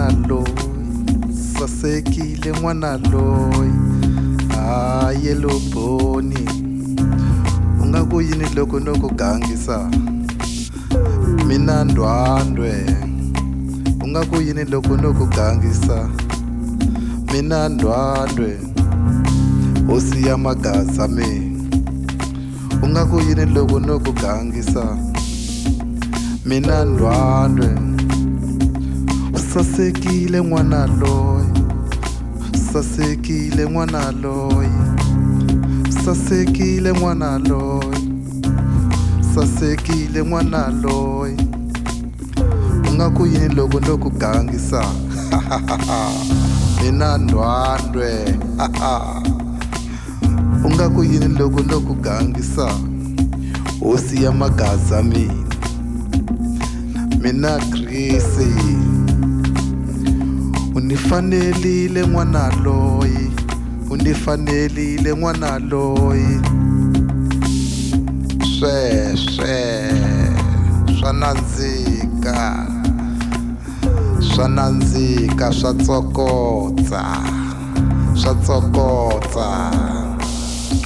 n'wana loyi sasekile n'wana loyi haye loboni u nga ku yini loko no ku gangisa? Mina ndwandwe. U nga ku yini loko no ku gangisa? Mina ndwandwe. Hosi ya magaza me. U nga ku yini loko no ku gangisa? Mina ndwandwe sasekile n'wana loyi. Sasekile n'wana loyi. Sasekile n'wana loyi. Sasekile n'wana loyi. U nga ku yini loko no ku gangisa mina ndwandwe. U nga ku yini loko no ku gangisa hosi ya magaza mina mina grisi fanelile n'wana loyi. U ni fanelile n'wana loyi sweswe swa nandzika. Swa nandzika swa tsokotsa. Swa tsokotsa.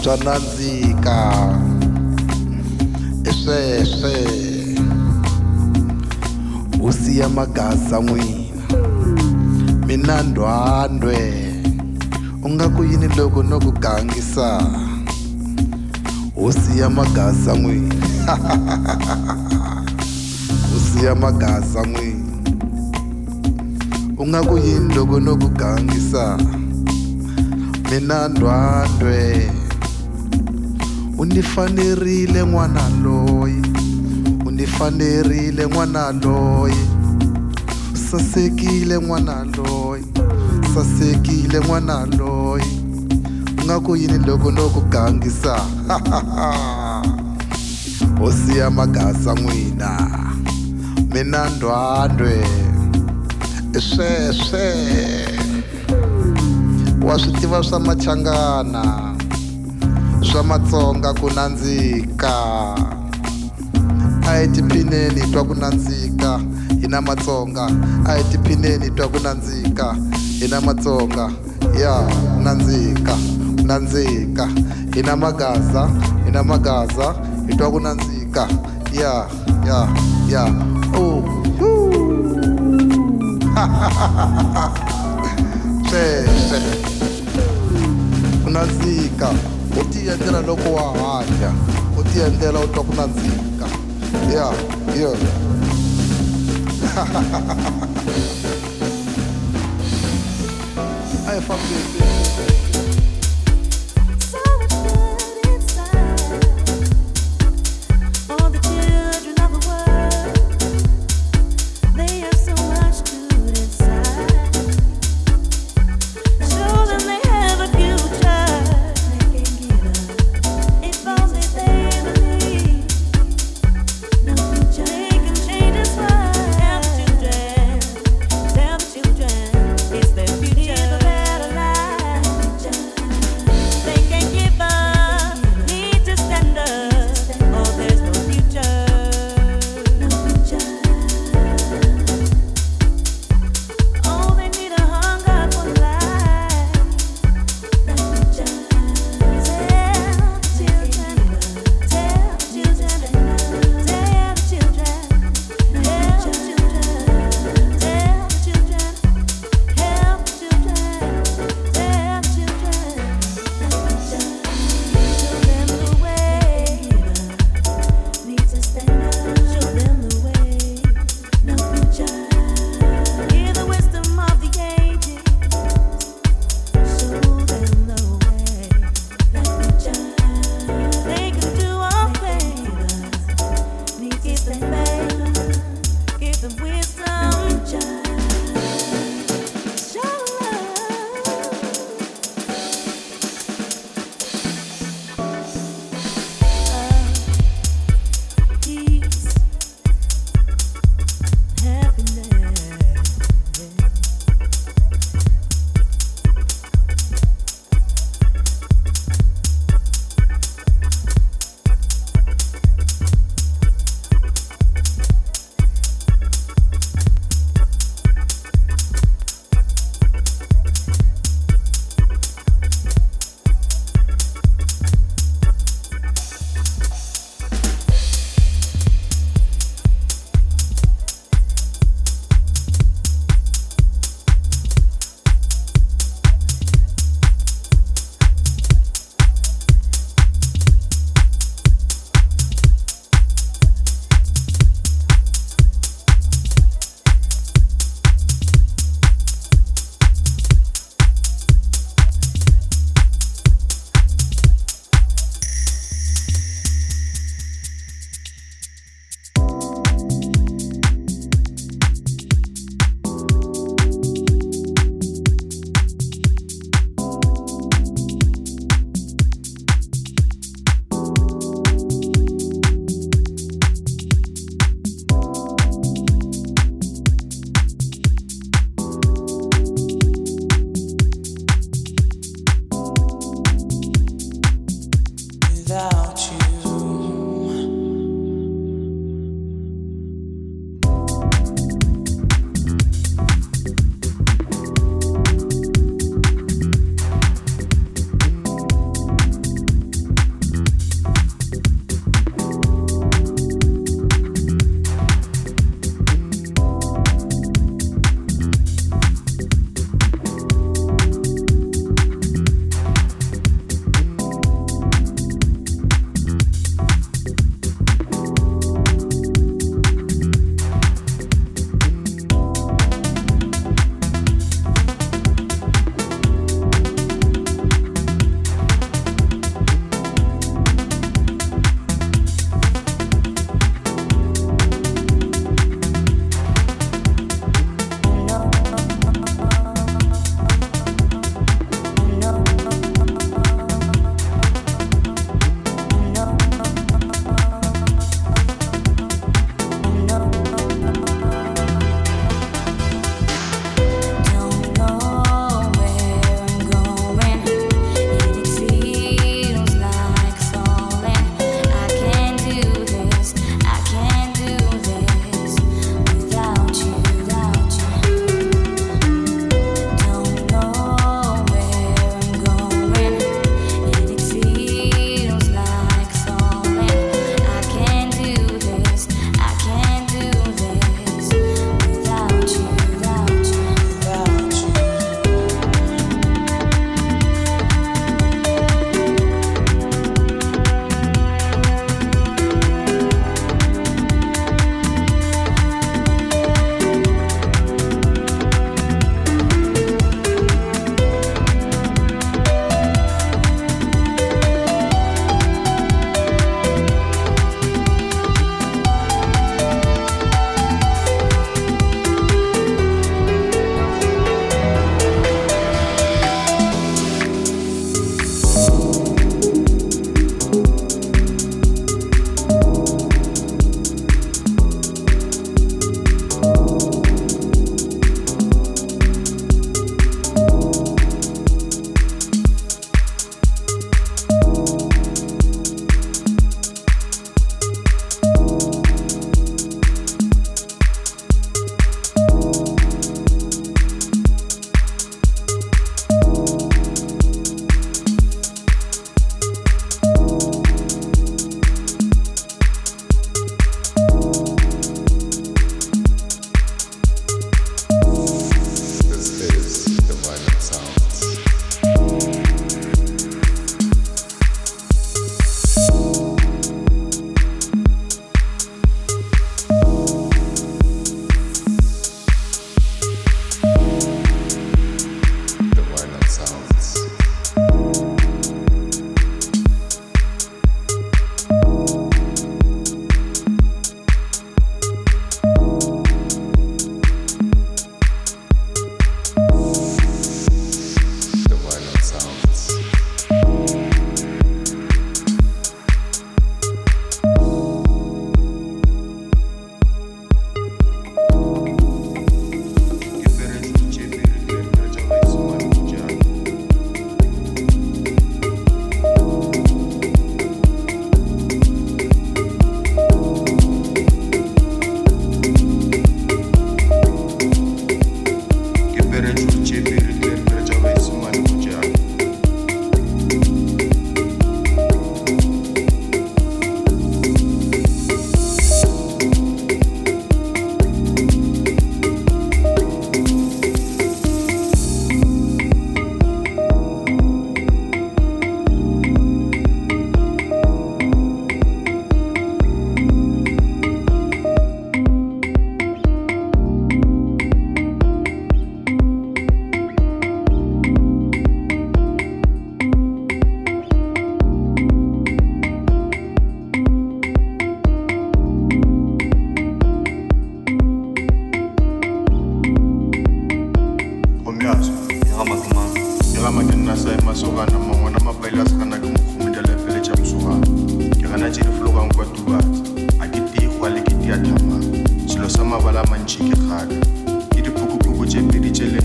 Swa nandzika. I sweswe u siya magaza n'wina. Mina ndwandwe. U nga ku yini loko no ku gangisa u siya magaza n'wina u siya magaza n'wina u nga ku yini loko no ku gangisa mina ndwandwe. U ni fanerile n'wana loyi. U ni fanerile n'wana loyi. Sasekile n'wana loyi. Sasekile n'wana loyi. U nga ku yini loko no ku gangisa ho siya magaza n'wina mina ndwandwe. I sweswe wa swi tiva swa machangana swa matsonga ku nandzika. A hi tiphineni hi twa ku nandzika. Hina matsonga a hi tiphineni hi twa ku nandzika hina matsonga ya nandzika nandzika. Hina magaza hina magaza hi twa ku nandzika ya ya ya. Oh sweswe ku nandzika u tiendlela loko wa hanya. U tiendlela u twa ku nandzika. Ya ya a Aí, Fabrício.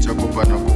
Jacob and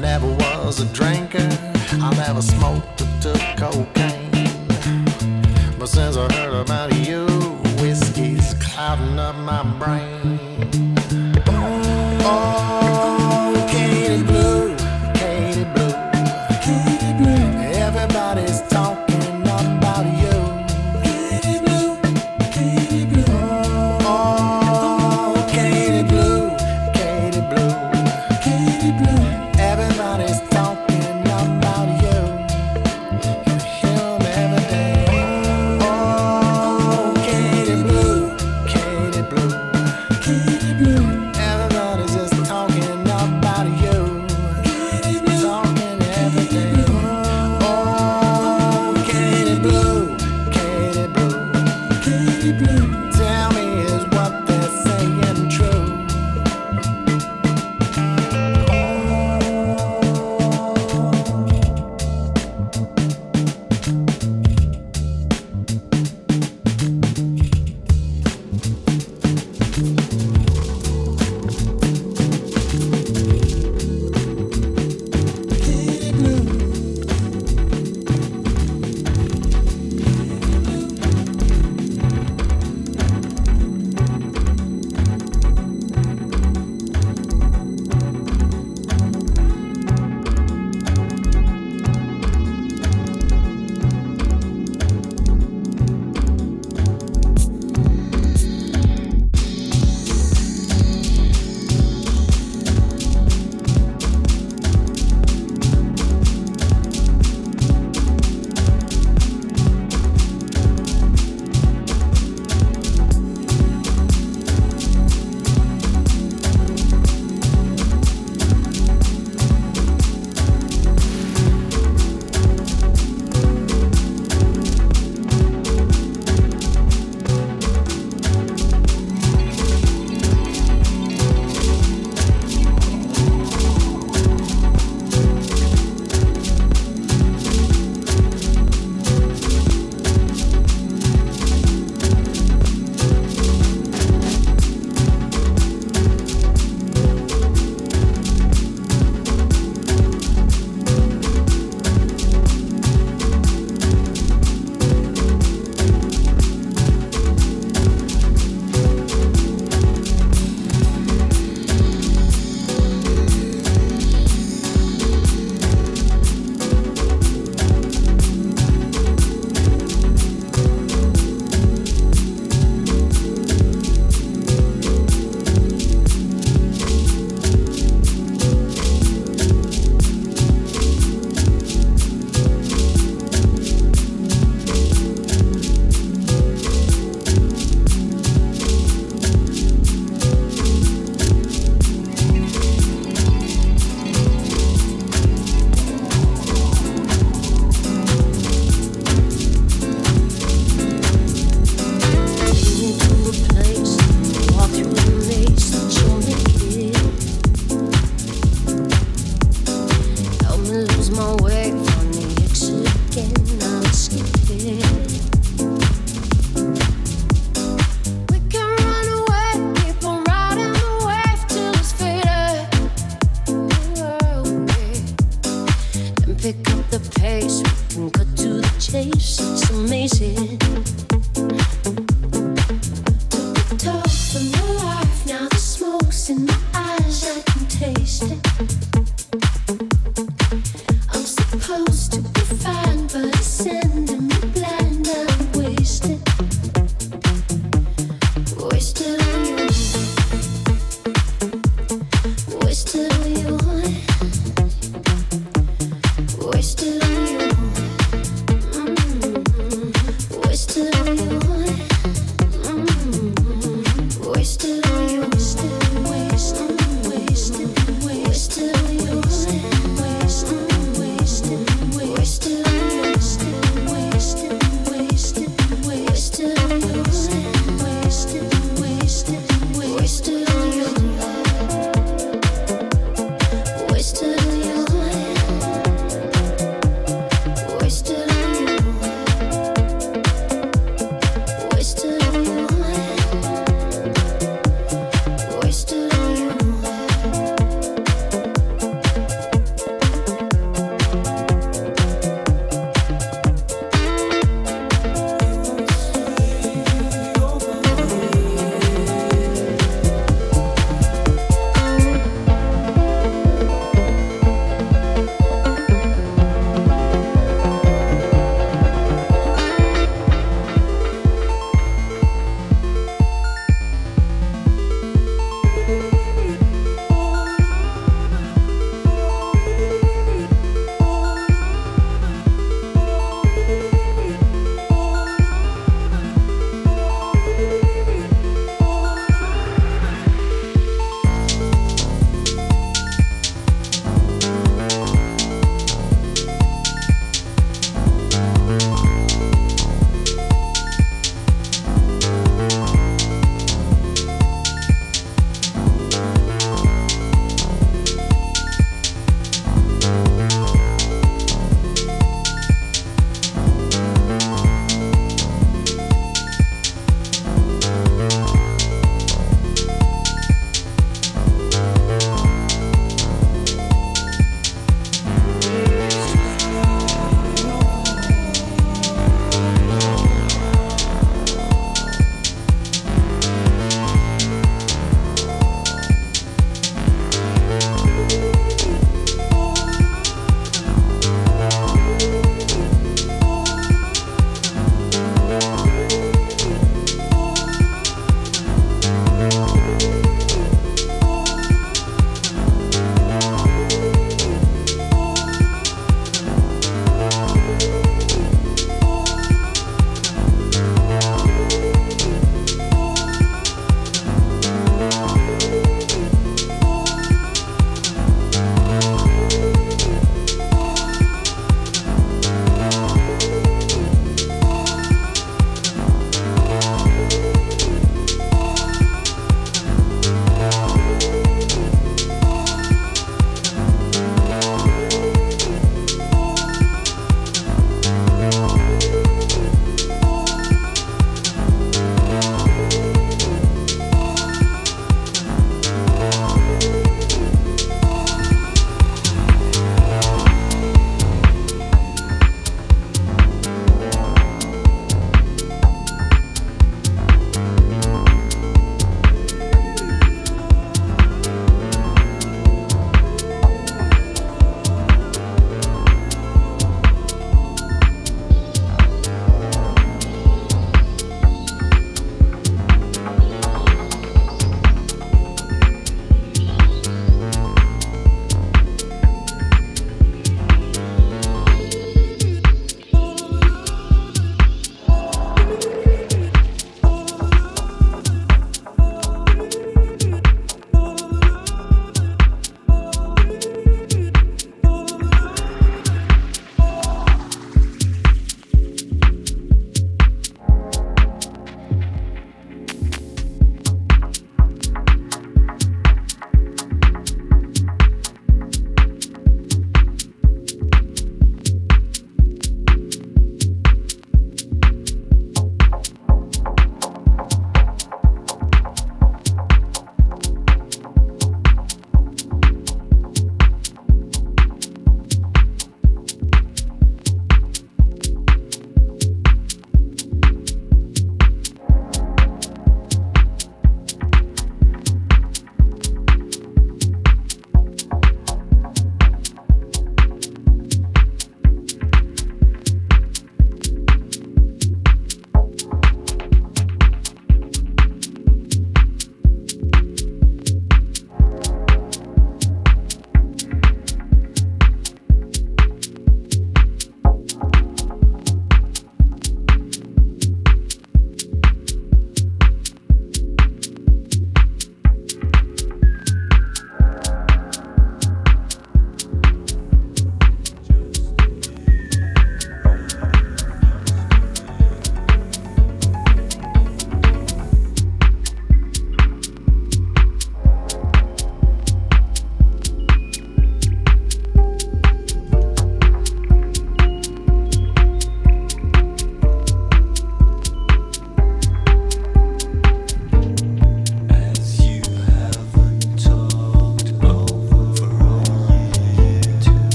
never was a drinker, I never smoked or took cocaine. But since I heard about you, whiskey's clouding up my brain. Oh.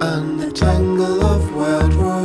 and the tangle of wild.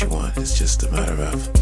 you want. It's just a matter of